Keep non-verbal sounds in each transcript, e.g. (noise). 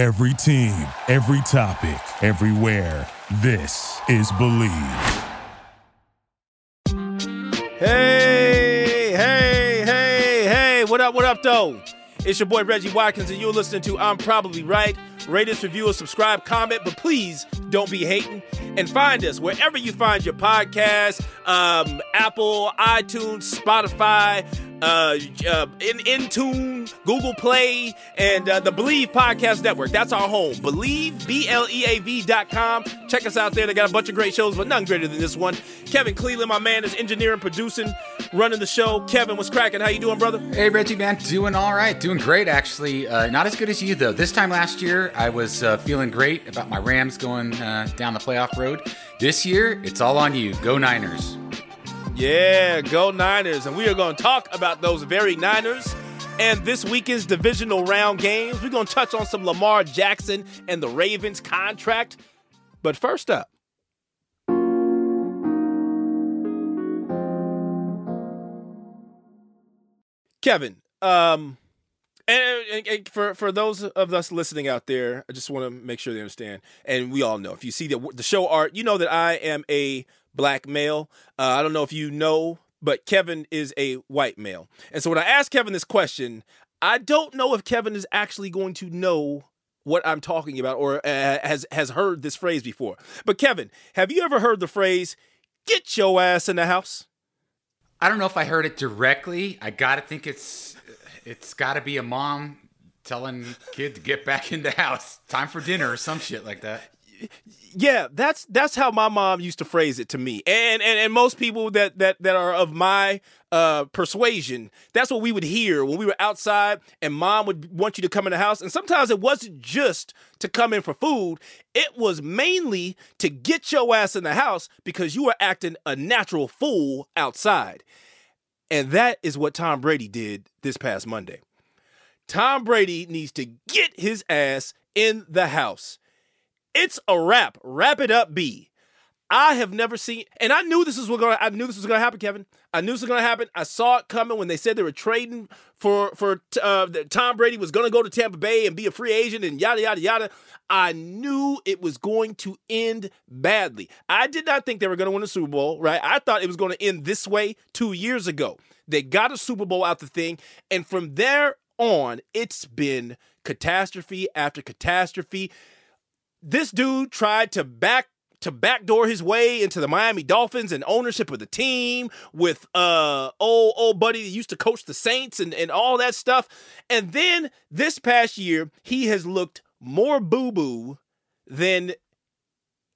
Every team, every topic, everywhere. This is Bleav. Hey, hey, hey, hey, what up, what up, though? It's your boy Reggie Watkins, and you're listening to I'm Probably Right. Rate us, review us, subscribe, comment, but please don't be hating. And find us wherever you find your podcast um, Apple, iTunes, Spotify, uh, uh, in Intune, Google Play, and uh, the Bleav Podcast Network. That's our home. Bleav, B L E A V dot com. Check us out there. They got a bunch of great shows, but none greater than this one. Kevin Cleveland, my man, is engineering, producing, running the show. Kevin, what's cracking? How you doing, brother? Hey, Reggie, man, doing all right, doing great actually. Uh, not as good as you though. This time last year, I was uh, feeling great about my Rams going uh, down the playoff road. This year, it's all on you. Go Niners. Yeah, go Niners. And we are going to talk about those very Niners and this weekend's divisional round games. We're going to touch on some Lamar Jackson and the Ravens contract. But first up, Kevin, um, and, and, and, for for those of us listening out there, I just want to make sure they understand, and we all know. If you see the the show art, you know that I am a black male. Uh, I don't know if you know, but Kevin is a white male. And so when I ask Kevin this question, I don't know if Kevin is actually going to know what I'm talking about or uh, has has heard this phrase before. But Kevin, have you ever heard the phrase "get your ass in the house"? I don't know if I heard it directly. I got to think it's it's got to be a mom telling kid to get back in the house, time for dinner or some shit like that yeah, that's that's how my mom used to phrase it to me, and and, and most people that that that are of my uh, persuasion, that's what we would hear when we were outside, and mom would want you to come in the house, and sometimes it wasn't just to come in for food; it was mainly to get your ass in the house because you were acting a natural fool outside, and that is what Tom Brady did this past Monday. Tom Brady needs to get his ass in the house. It's a wrap. Wrap it up, B. I have never seen, and I knew this was going. I knew this was going to happen, Kevin. I knew this was going to happen. I saw it coming when they said they were trading for for uh, Tom Brady was going to go to Tampa Bay and be a free agent and yada yada yada. I knew it was going to end badly. I did not think they were going to win a Super Bowl. Right? I thought it was going to end this way two years ago. They got a Super Bowl out the thing, and from there on, it's been catastrophe after catastrophe this dude tried to back to backdoor his way into the Miami Dolphins and ownership of the team with uh old old buddy that used to coach the Saints and, and all that stuff. And then this past year, he has looked more boo-boo than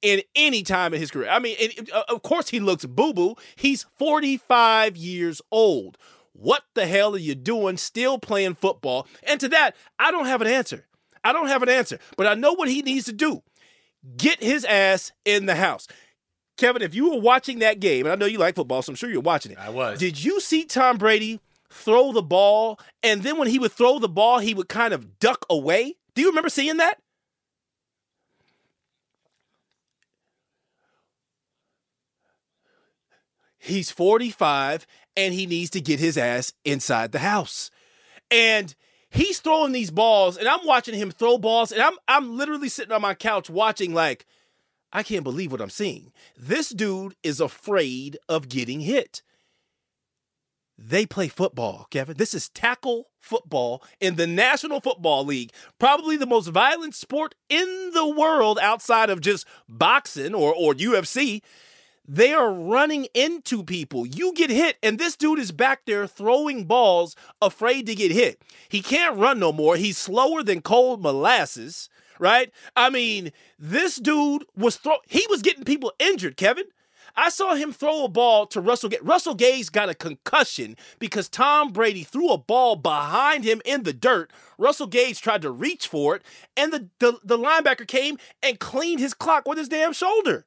in any time in his career. I mean, it, uh, of course he looks boo-boo. He's 45 years old. What the hell are you doing still playing football? And to that, I don't have an answer. I don't have an answer, but I know what he needs to do. Get his ass in the house. Kevin, if you were watching that game, and I know you like football, so I'm sure you're watching it. I was. Did you see Tom Brady throw the ball, and then when he would throw the ball, he would kind of duck away? Do you remember seeing that? He's 45 and he needs to get his ass inside the house. And he's throwing these balls, and I'm watching him throw balls, and I'm I'm literally sitting on my couch watching like I can't believe what I'm seeing. This dude is afraid of getting hit. They play football, Kevin. This is tackle football in the National Football League, probably the most violent sport in the world outside of just boxing or, or UFC. They are running into people. You get hit, and this dude is back there throwing balls, afraid to get hit. He can't run no more. He's slower than cold molasses, right? I mean, this dude was throw. He was getting people injured, Kevin. I saw him throw a ball to Russell Gage. Russell Gage got a concussion because Tom Brady threw a ball behind him in the dirt. Russell Gage tried to reach for it, and the, the, the linebacker came and cleaned his clock with his damn shoulder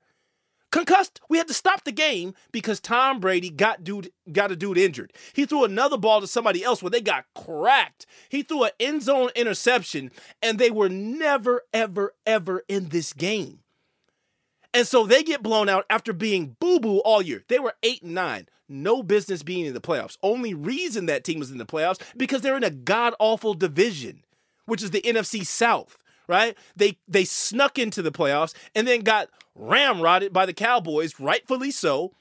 concussed. We had to stop the game because Tom Brady got dude got a dude injured. He threw another ball to somebody else where they got cracked. He threw an end zone interception, and they were never, ever, ever in this game. And so they get blown out after being boo boo all year. They were eight and nine. No business being in the playoffs. Only reason that team was in the playoffs because they're in a god awful division, which is the NFC South right? They they snuck into the playoffs and then got ramrodded by the Cowboys, rightfully so.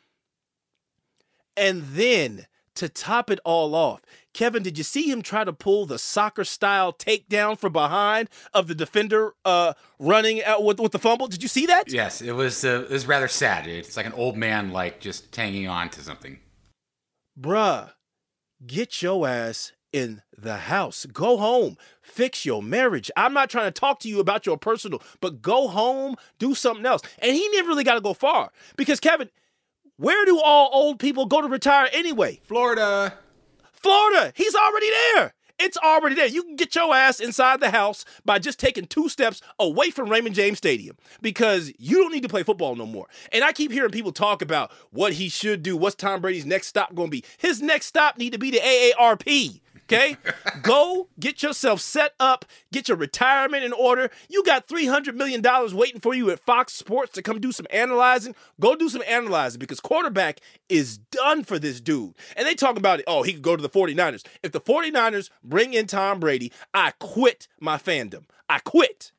And then to top it all off, Kevin, did you see him try to pull the soccer style takedown from behind of the defender uh, running out with, with the fumble? Did you see that? Yes, it was. Uh, it was rather sad. It's like an old man, like just hanging on to something. Bruh, get your ass in the house. Go home. Fix your marriage. I'm not trying to talk to you about your personal, but go home, do something else. And he never really got to go far because Kevin, where do all old people go to retire anyway? Florida. Florida. He's already there. It's already there. You can get your ass inside the house by just taking two steps away from Raymond James Stadium because you don't need to play football no more. And I keep hearing people talk about what he should do. What's Tom Brady's next stop going to be? His next stop need to be the AARP. Okay? Go get yourself set up, get your retirement in order. You got $300 million waiting for you at Fox Sports to come do some analyzing. Go do some analyzing because quarterback is done for this dude. And they talk about it, oh, he could go to the 49ers. If the 49ers bring in Tom Brady, I quit my fandom. I quit.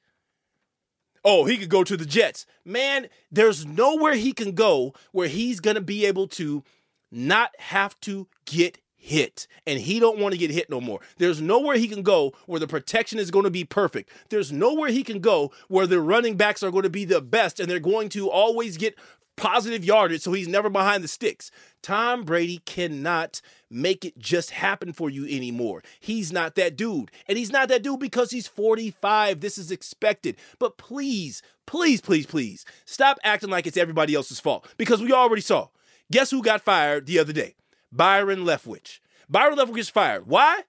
Oh, he could go to the Jets. Man, there's nowhere he can go where he's going to be able to not have to get hit and he don't want to get hit no more. There's nowhere he can go where the protection is going to be perfect. There's nowhere he can go where the running backs are going to be the best and they're going to always get positive yardage so he's never behind the sticks. Tom Brady cannot make it just happen for you anymore. He's not that dude. And he's not that dude because he's 45. This is expected. But please, please, please, please stop acting like it's everybody else's fault because we already saw. Guess who got fired the other day? Byron Leftwich. Byron Leftwich is fired. Why?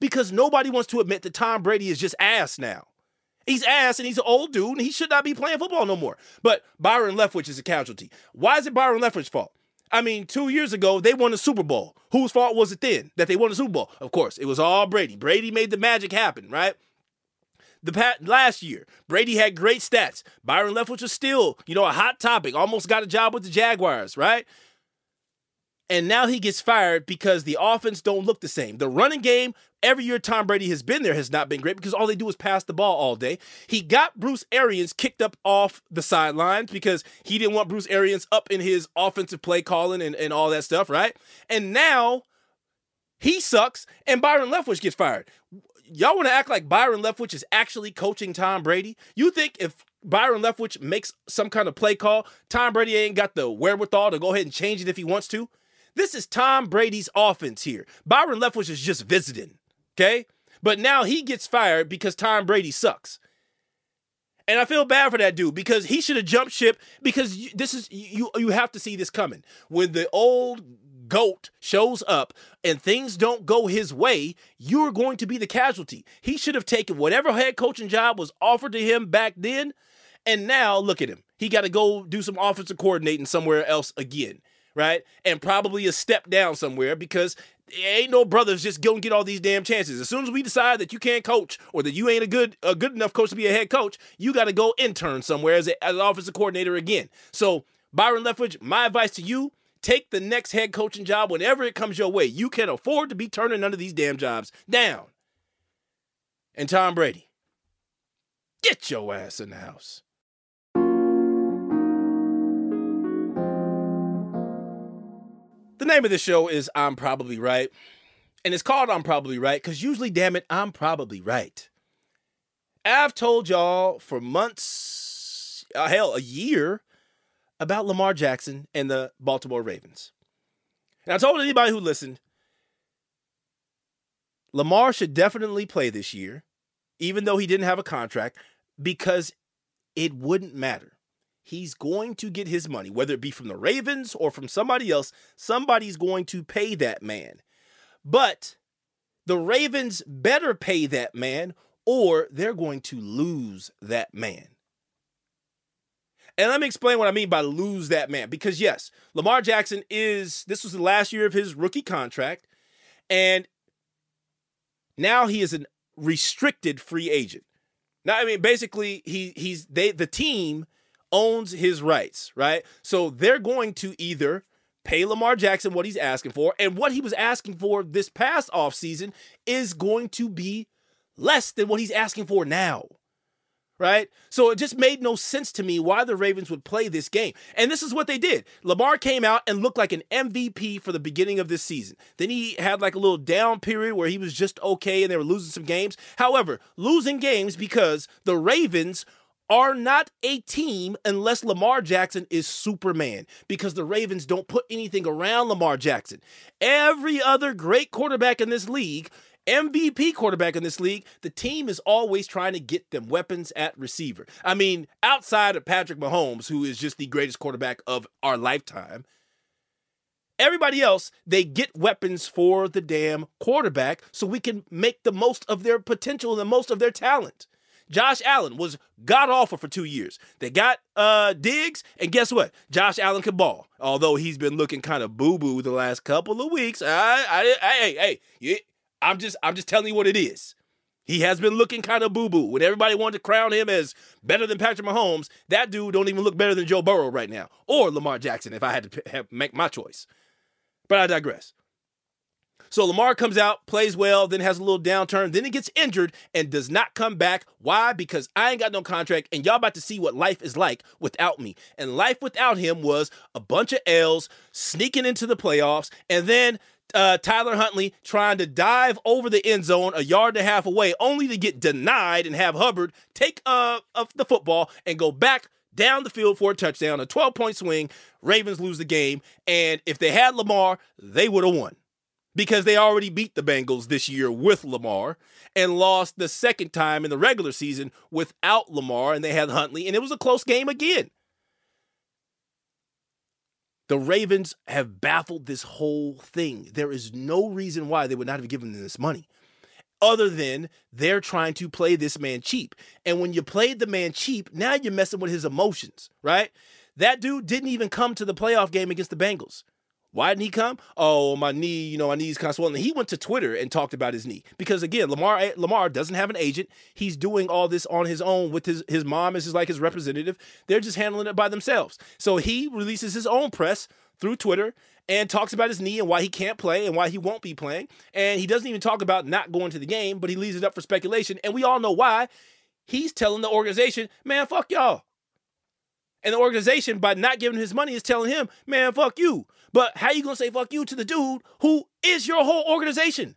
Because nobody wants to admit that Tom Brady is just ass now. He's ass and he's an old dude and he should not be playing football no more. But Byron Leftwich is a casualty. Why is it Byron Leftwich's fault? I mean, two years ago, they won the Super Bowl. Whose fault was it then that they won the Super Bowl? Of course, it was all Brady. Brady made the magic happen, right? The pat last year, Brady had great stats. Byron Leftwich was still, you know, a hot topic. Almost got a job with the Jaguars, right? And now he gets fired because the offense don't look the same. The running game, every year Tom Brady has been there, has not been great because all they do is pass the ball all day. He got Bruce Arians kicked up off the sidelines because he didn't want Bruce Arians up in his offensive play calling and, and all that stuff, right? And now he sucks and Byron Leftwich gets fired. Y'all want to act like Byron Leftwich is actually coaching Tom Brady? You think if Byron Leftwich makes some kind of play call, Tom Brady ain't got the wherewithal to go ahead and change it if he wants to? This is Tom Brady's offense here. Byron Leftwich is just visiting, okay? But now he gets fired because Tom Brady sucks. And I feel bad for that dude because he should have jumped ship because this is you you have to see this coming. When the old goat shows up and things don't go his way, you're going to be the casualty. He should have taken whatever head coaching job was offered to him back then and now look at him. He got to go do some offensive coordinating somewhere else again right? And probably a step down somewhere because ain't no brothers just go and get all these damn chances. As soon as we decide that you can't coach or that you ain't a good a good enough coach to be a head coach, you got to go intern somewhere as, a, as an offensive coordinator again. So Byron Leftwich, my advice to you: take the next head coaching job whenever it comes your way. You can't afford to be turning none of these damn jobs down. And Tom Brady, get your ass in the house. The name of the show is I'm Probably Right. And it's called I'm Probably Right because usually, damn it, I'm probably right. I've told y'all for months, uh, hell, a year, about Lamar Jackson and the Baltimore Ravens. And I told anybody who listened, Lamar should definitely play this year, even though he didn't have a contract, because it wouldn't matter he's going to get his money, whether it be from the Ravens or from somebody else. Somebody's going to pay that man. But the Ravens better pay that man or they're going to lose that man. And let me explain what I mean by lose that man. Because, yes, Lamar Jackson is, this was the last year of his rookie contract. And now he is a restricted free agent. Now, I mean, basically, he he's they the team owns his rights, right? So they're going to either pay Lamar Jackson what he's asking for, and what he was asking for this past offseason is going to be less than what he's asking for now. right? So it just made no sense to me why the Ravens would play this game. And this is what they did. Lamar came out and looked like an MVP for the beginning of this season. Then he had like a little down period where he was just okay and they were losing some games. However, losing games because the Ravens are not a team unless Lamar Jackson is Superman because the Ravens don't put anything around Lamar Jackson. Every other great quarterback in this league MVP quarterback in this league, the team is always trying to get them weapons at receiver. I mean, outside of Patrick Mahomes, who is just the greatest quarterback of our lifetime, everybody else, they get weapons for the damn quarterback so we can make the most of their potential and the most of their talent. Josh Allen was god awful for two years. They got uh Diggs, and guess what? Josh Allen can ball. Although he's been looking kind of boo boo the last couple of weeks. I, I, I hey, hey, I'm just I'm just telling you what it is. He has been looking kind of boo boo. When everybody wanted to crown him as better than Patrick Mahomes, that dude don't even look better than Joe Burrow right now, or Lamar Jackson if I had to make my choice. But I digress. So Lamar comes out, plays well, then has a little downturn, then he gets injured and does not come back. Why? Because I ain't got no contract, and y'all about to see what life is like without me. And life without him was a bunch of L's, sneaking into the playoffs, and then uh, Tyler Huntley trying to dive over the end zone a yard and a half away, only to get denied and have Hubbard take uh, the football and go back down the field for a touchdown, a 12 point swing. Ravens lose the game. And if they had Lamar, they would have won because they already beat the Bengals this year with Lamar and lost the second time in the regular season without Lamar. And they had Huntley, and it was a close game again. The Ravens have baffled this whole thing. There is no reason why they would not have given them this money other than they're trying to play this man cheap. And when you played the man cheap, now you're messing with his emotions, right? That dude didn't even come to the playoff game against the Bengals. Why didn't he come? Oh, my knee, you know, my knee's kind of swollen. He went to Twitter and talked about his knee because again, Lamar eh, Lamar doesn't have an agent. He's doing all this on his own with his his mom as his like his representative. They're just handling it by themselves. So he releases his own press through Twitter and talks about his knee and why he can't play and why he won't be playing. And he doesn't even talk about not going to the game, but he leaves it up for speculation. And we all know why. He's telling the organization, man, fuck y'all. And the organization, by not giving his money, is telling him, man, fuck you. But how you gonna say fuck you to the dude who is your whole organization?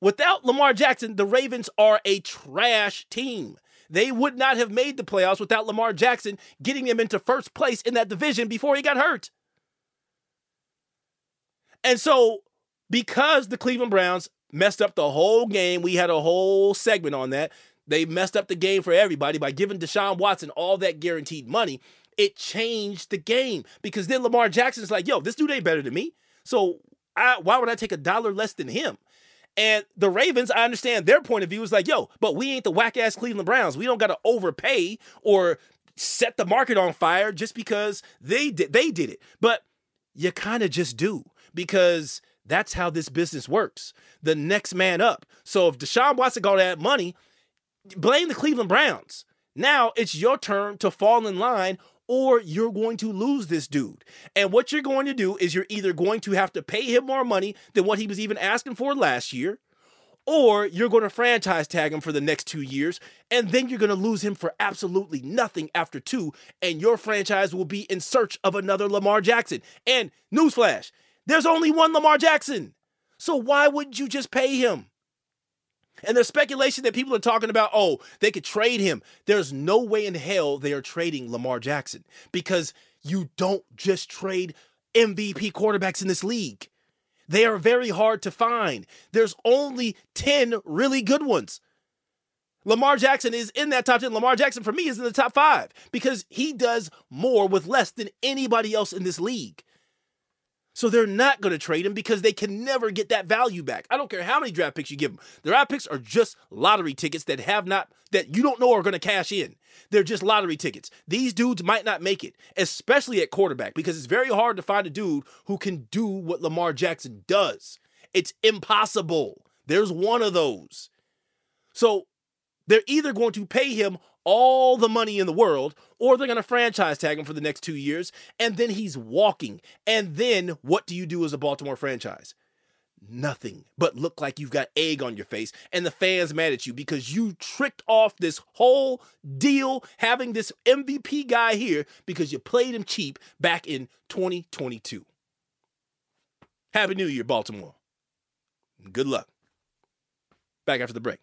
Without Lamar Jackson, the Ravens are a trash team. They would not have made the playoffs without Lamar Jackson getting them into first place in that division before he got hurt. And so, because the Cleveland Browns messed up the whole game, we had a whole segment on that. They messed up the game for everybody by giving Deshaun Watson all that guaranteed money. It changed the game because then Lamar Jackson's like, yo, this dude ain't better than me. So I, why would I take a dollar less than him? And the Ravens, I understand their point of view is like, yo, but we ain't the whack ass Cleveland Browns. We don't got to overpay or set the market on fire just because they did they did it. But you kind of just do because that's how this business works. The next man up. So if Deshaun Watson got that money, blame the Cleveland Browns. Now it's your turn to fall in line or you're going to lose this dude. And what you're going to do is you're either going to have to pay him more money than what he was even asking for last year, or you're going to franchise tag him for the next two years, and then you're going to lose him for absolutely nothing after two, and your franchise will be in search of another Lamar Jackson. And newsflash, there's only one Lamar Jackson. So why wouldn't you just pay him? And there's speculation that people are talking about, oh, they could trade him. There's no way in hell they are trading Lamar Jackson because you don't just trade MVP quarterbacks in this league. They are very hard to find. There's only 10 really good ones. Lamar Jackson is in that top 10. Lamar Jackson, for me, is in the top five because he does more with less than anybody else in this league. So they're not going to trade him because they can never get that value back. I don't care how many draft picks you give them. The draft picks are just lottery tickets that have not that you don't know are going to cash in. They're just lottery tickets. These dudes might not make it, especially at quarterback because it's very hard to find a dude who can do what Lamar Jackson does. It's impossible. There's one of those. So they're either going to pay him all the money in the world, or they're going to franchise tag him for the next two years, and then he's walking. And then what do you do as a Baltimore franchise? nothing but look like you've got egg on your face and the fans mad at you because you tricked off this whole deal having this MVP guy here because you played him cheap back in 2022. Happy New Year, Baltimore. Good luck. Back after the break.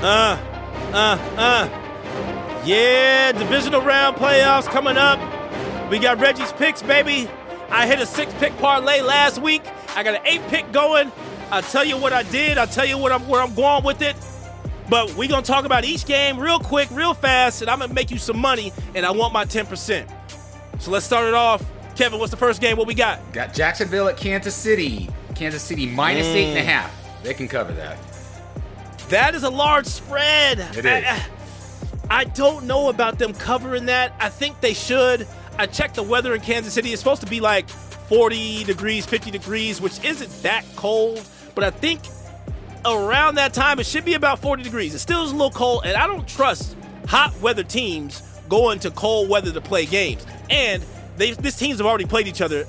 Uh, uh, uh. Yeah, divisional round playoffs coming up. We got Reggie's picks, baby. I hit a six pick parlay last week. I got an eight pick going. I'll tell you what I did. I'll tell you what I'm where I'm going with it. But we're gonna talk about each game real quick, real fast, and I'm gonna make you some money, and I want my 10%. So let's start it off. Kevin, what's the first game? What we got? Got Jacksonville at Kansas City. Kansas City minus mm. eight and a half. They can cover that. That is a large spread. It is. I, I don't know about them covering that. I think they should. I checked the weather in Kansas City. It's supposed to be like 40 degrees, 50 degrees, which isn't that cold, but I think around that time it should be about 40 degrees. It still is a little cold, and I don't trust hot weather teams going to cold weather to play games. And they, these teams have already played each other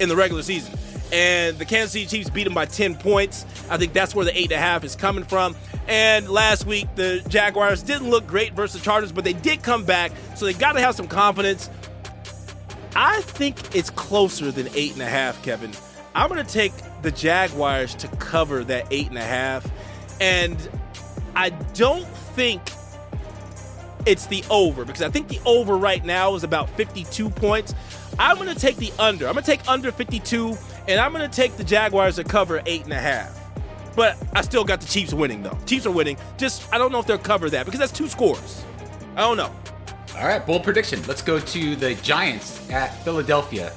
in the regular season. And the Kansas City Chiefs beat them by 10 points. I think that's where the 8.5 is coming from. And last week, the Jaguars didn't look great versus the Chargers, but they did come back. So they got to have some confidence. I think it's closer than 8.5, Kevin. I'm going to take the Jaguars to cover that 8.5. And I don't think it's the over because I think the over right now is about 52 points. I'm going to take the under. I'm going to take under 52 and I'm going to take the Jaguars to cover eight and a half. But I still got the Chiefs winning, though. Chiefs are winning. Just, I don't know if they'll cover that because that's two scores. I don't know. All right, bold prediction. Let's go to the Giants at Philadelphia.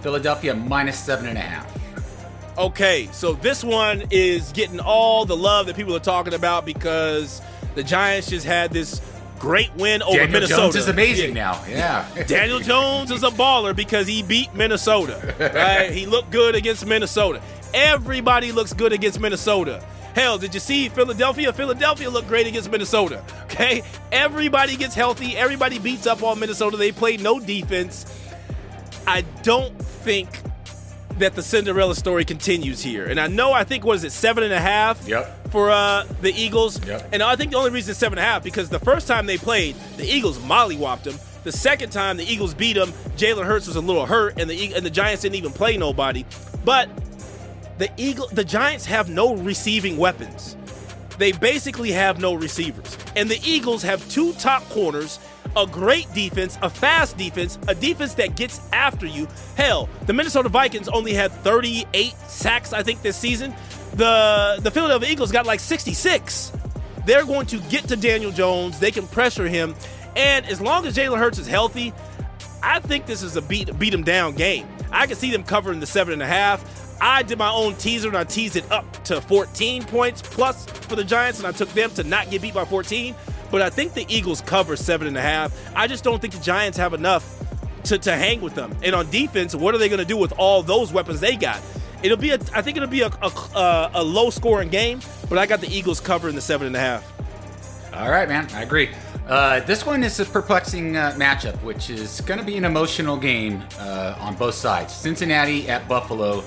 Philadelphia minus seven and a half. Okay, so this one is getting all the love that people are talking about because the Giants just had this great win over Daniel Minnesota. Jones is amazing yeah. now. Yeah. Daniel Jones is a baller because he beat Minnesota. Right? he looked good against Minnesota. Everybody looks good against Minnesota. Hell, did you see Philadelphia? Philadelphia looked great against Minnesota. Okay? Everybody gets healthy. Everybody beats up on Minnesota. They played no defense. I don't think that the Cinderella story continues here. And I know, I think, what is it, seven and a half yep. for uh, the Eagles? Yep. And I think the only reason it's seven and a half because the first time they played, the Eagles mollywopped them. The second time the Eagles beat them, Jalen Hurts was a little hurt, and the and the Giants didn't even play nobody. But the Eagle, the Giants have no receiving weapons. They basically have no receivers, and the Eagles have two top corners a great defense, a fast defense, a defense that gets after you. Hell, the Minnesota Vikings only had 38 sacks, I think, this season. The the Philadelphia Eagles got like 66. They're going to get to Daniel Jones. They can pressure him, and as long as Jalen Hurts is healthy, I think this is a beat beat him down game. I can see them covering the seven and a half. I did my own teaser and I teased it up to 14 points plus for the Giants, and I took them to not get beat by 14 but I think the Eagles cover seven and a half. I just don't think the Giants have enough to, to hang with them. And on defense, what are they going to do with all those weapons they got? It'll be a, I think it'll be a, a, a low scoring game, but I got the Eagles covering the seven and a half. All right, man, I agree. Uh, this one is a perplexing uh, matchup, which is going to be an emotional game uh, on both sides. Cincinnati at Buffalo.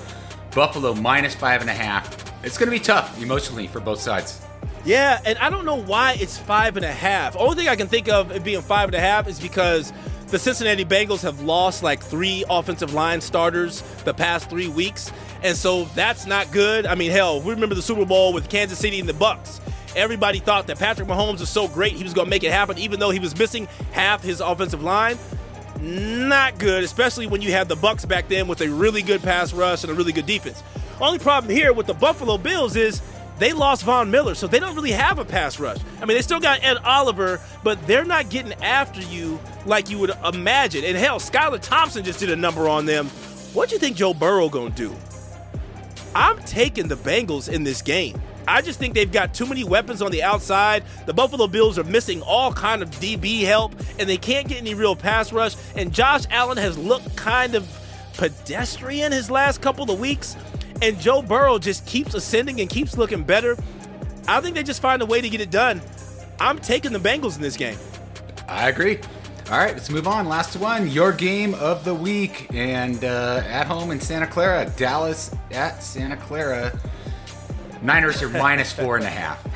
Buffalo minus five and a half. It's going to be tough emotionally for both sides. Yeah, and I don't know why it's five and a half. Only thing I can think of it being five and a half is because the Cincinnati Bengals have lost like three offensive line starters the past three weeks, and so that's not good. I mean, hell, we remember the Super Bowl with Kansas City and the Bucks. Everybody thought that Patrick Mahomes was so great he was going to make it happen, even though he was missing half his offensive line. Not good, especially when you had the Bucks back then with a really good pass rush and a really good defense. Only problem here with the Buffalo Bills is they lost Von Miller, so they don't really have a pass rush. I mean, they still got Ed Oliver, but they're not getting after you like you would imagine. And hell, Skylar Thompson just did a number on them. What do you think Joe Burrow gonna do? I'm taking the Bengals in this game. I just think they've got too many weapons on the outside. The Buffalo Bills are missing all kind of DB help, and they can't get any real pass rush. And Josh Allen has looked kind of pedestrian his last couple of weeks and Joe Burrow just keeps ascending and keeps looking better. I think they just find a way to get it done. I'm taking the Bengals in this game. I agree. All right, let's move on. Last one, your game of the week, and uh, at home in Santa Clara, Dallas at Santa Clara. Niners are minus four and a half.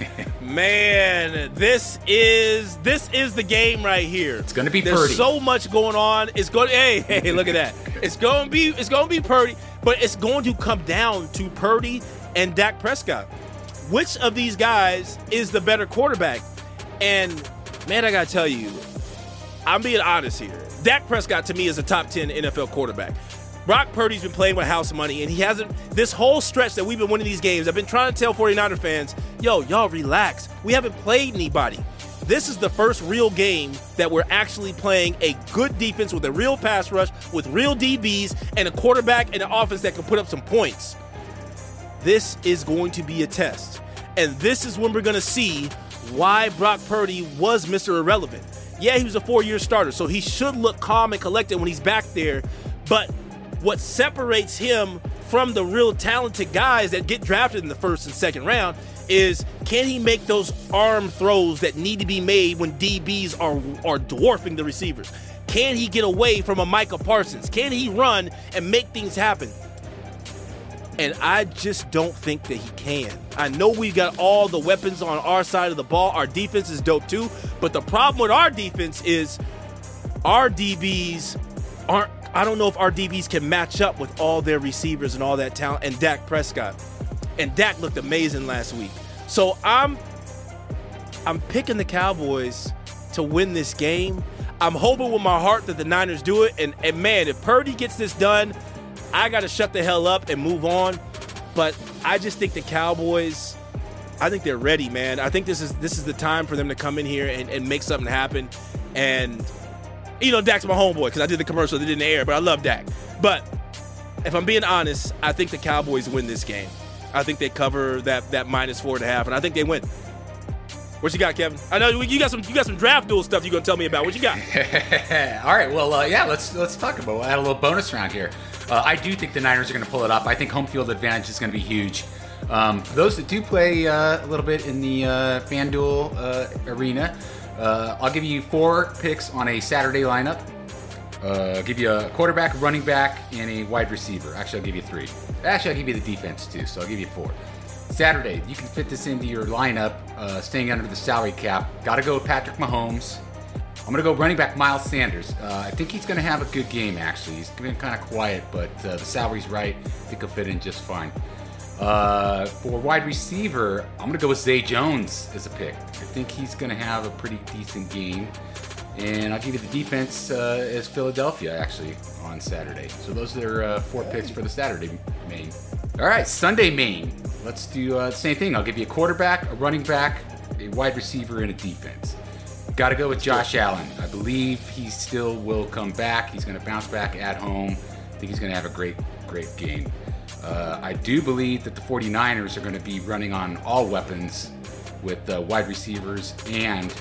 (laughs) Man, this is this is the game right here. It's gonna be There's Purdy. so much going on. It's going. Hey, (laughs) hey, look at that. It's going to be. It's going to be Purdy, but it's going to come down to Purdy and Dak Prescott. Which of these guys is the better quarterback? And man, I gotta tell you, I'm being honest here. Dak Prescott to me is a top 10 NFL quarterback. Brock Purdy's been playing with house money, and he hasn't. This whole stretch that we've been winning these games, I've been trying to tell 49er fans, yo, y'all relax. We haven't played anybody. This is the first real game that we're actually playing a good defense with a real pass rush, with real DBs, and a quarterback and an offense that can put up some points. This is going to be a test. And this is when we're going to see why Brock Purdy was Mr. Irrelevant. Yeah, he was a four year starter, so he should look calm and collected when he's back there. But what separates him from the real talented guys that get drafted in the first and second round is can he make those arm throws that need to be made when DBs are, are dwarfing the receivers? Can he get away from a Micah Parsons? Can he run and make things happen? And I just don't think that he can. I know we've got all the weapons on our side of the ball. Our defense is dope too. But the problem with our defense is our DBs aren't, I don't know if our DBs can match up with all their receivers and all that talent and Dak Prescott. And Dak looked amazing last week. So I'm I'm picking the Cowboys to win this game. I'm hoping with my heart that the Niners do it. And, and man, if Purdy gets this done, I got to shut the hell up and move on. But I just think the Cowboys, I think they're ready, man. I think this is this is the time for them to come in here and, and make something happen. And you know, Dak's my homeboy because I did the commercial that didn't air, but I love Dak. But if I'm being honest, I think the Cowboys win this game. I think they cover that that minus four and a half, and I think they win. What you got, Kevin? I know you got some you got some draft duel stuff you're gonna tell me about. What you got? (laughs) All right, well, uh, yeah, let's let's talk about. We'll add a little bonus round here. Uh, I do think the Niners are to pull it off. I think home field advantage is to be huge. Um, those that do play uh, a little bit in the uh, FanDuel uh, arena, uh, I'll give you four picks on a Saturday lineup. Uh, give you a quarterback, running back, and a wide receiver. Actually, I'll give you three. Actually, I'll give you the defense too, so I'll give you four. Saturday, you can fit this into your lineup, uh, staying under the salary cap. Got to go with Patrick Mahomes. I'm going to go running back Miles Sanders. Uh, I think he's going to have a good game, actually. He's been kind of quiet, but uh, the salary's right. I think he'll fit in just fine. Uh, for wide receiver, I'm going to go with Zay Jones as a pick. I think he's going to have a pretty decent game. And I'll give you the defense uh, as Philadelphia, actually, on Saturday. So those are uh, four picks for the Saturday main. All right, Sunday main. Let's do uh, the same thing. I'll give you a quarterback, a running back, a wide receiver, and a defense. Got to go with Josh Allen. I believe he still will come back. He's going to bounce back at home. I think he's going to have a great, great game. Uh, I do believe that the 49ers are going to be running on all weapons with uh, wide receivers and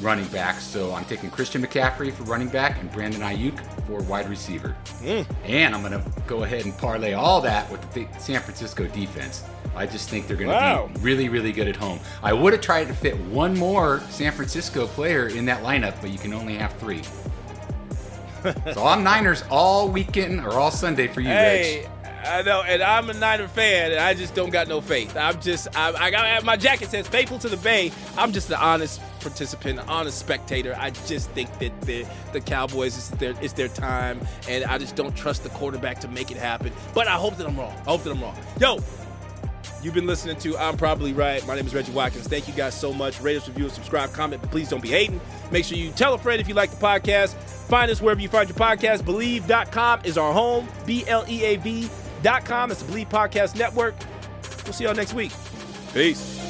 running back. So I'm taking Christian McCaffrey for running back and Brandon Aiyuk for wide receiver. Mm. And I'm going to go ahead and parlay all that with the San Francisco defense. I just think they're going to Wow. be really, really good at home. I would have tried to fit one more San Francisco player in that lineup, but you can only have three. (laughs) so I'm Niners all weekend or all Sunday for you, Hey, Rich. I know, and I'm a Niner fan, and I just don't got no faith. I'm just, I, I got my jacket says "faithful to the Bay." I'm just an honest participant, an honest spectator. I just think that the the Cowboys is their it's their time, and I just don't trust the quarterback to make it happen. But I hope that I'm wrong. I hope that I'm wrong. Yo, You've been listening to I'm Probably Right. My name is Reggie Watkins. Thank you guys so much. Rate us, review, subscribe, comment, but please don't be hating. Make sure you tell a friend if you like the podcast. Find us wherever you find your podcast. Bleav.com is our home. B L E A V.com. It's the Bleav Podcast Network. We'll see y'all next week. Peace.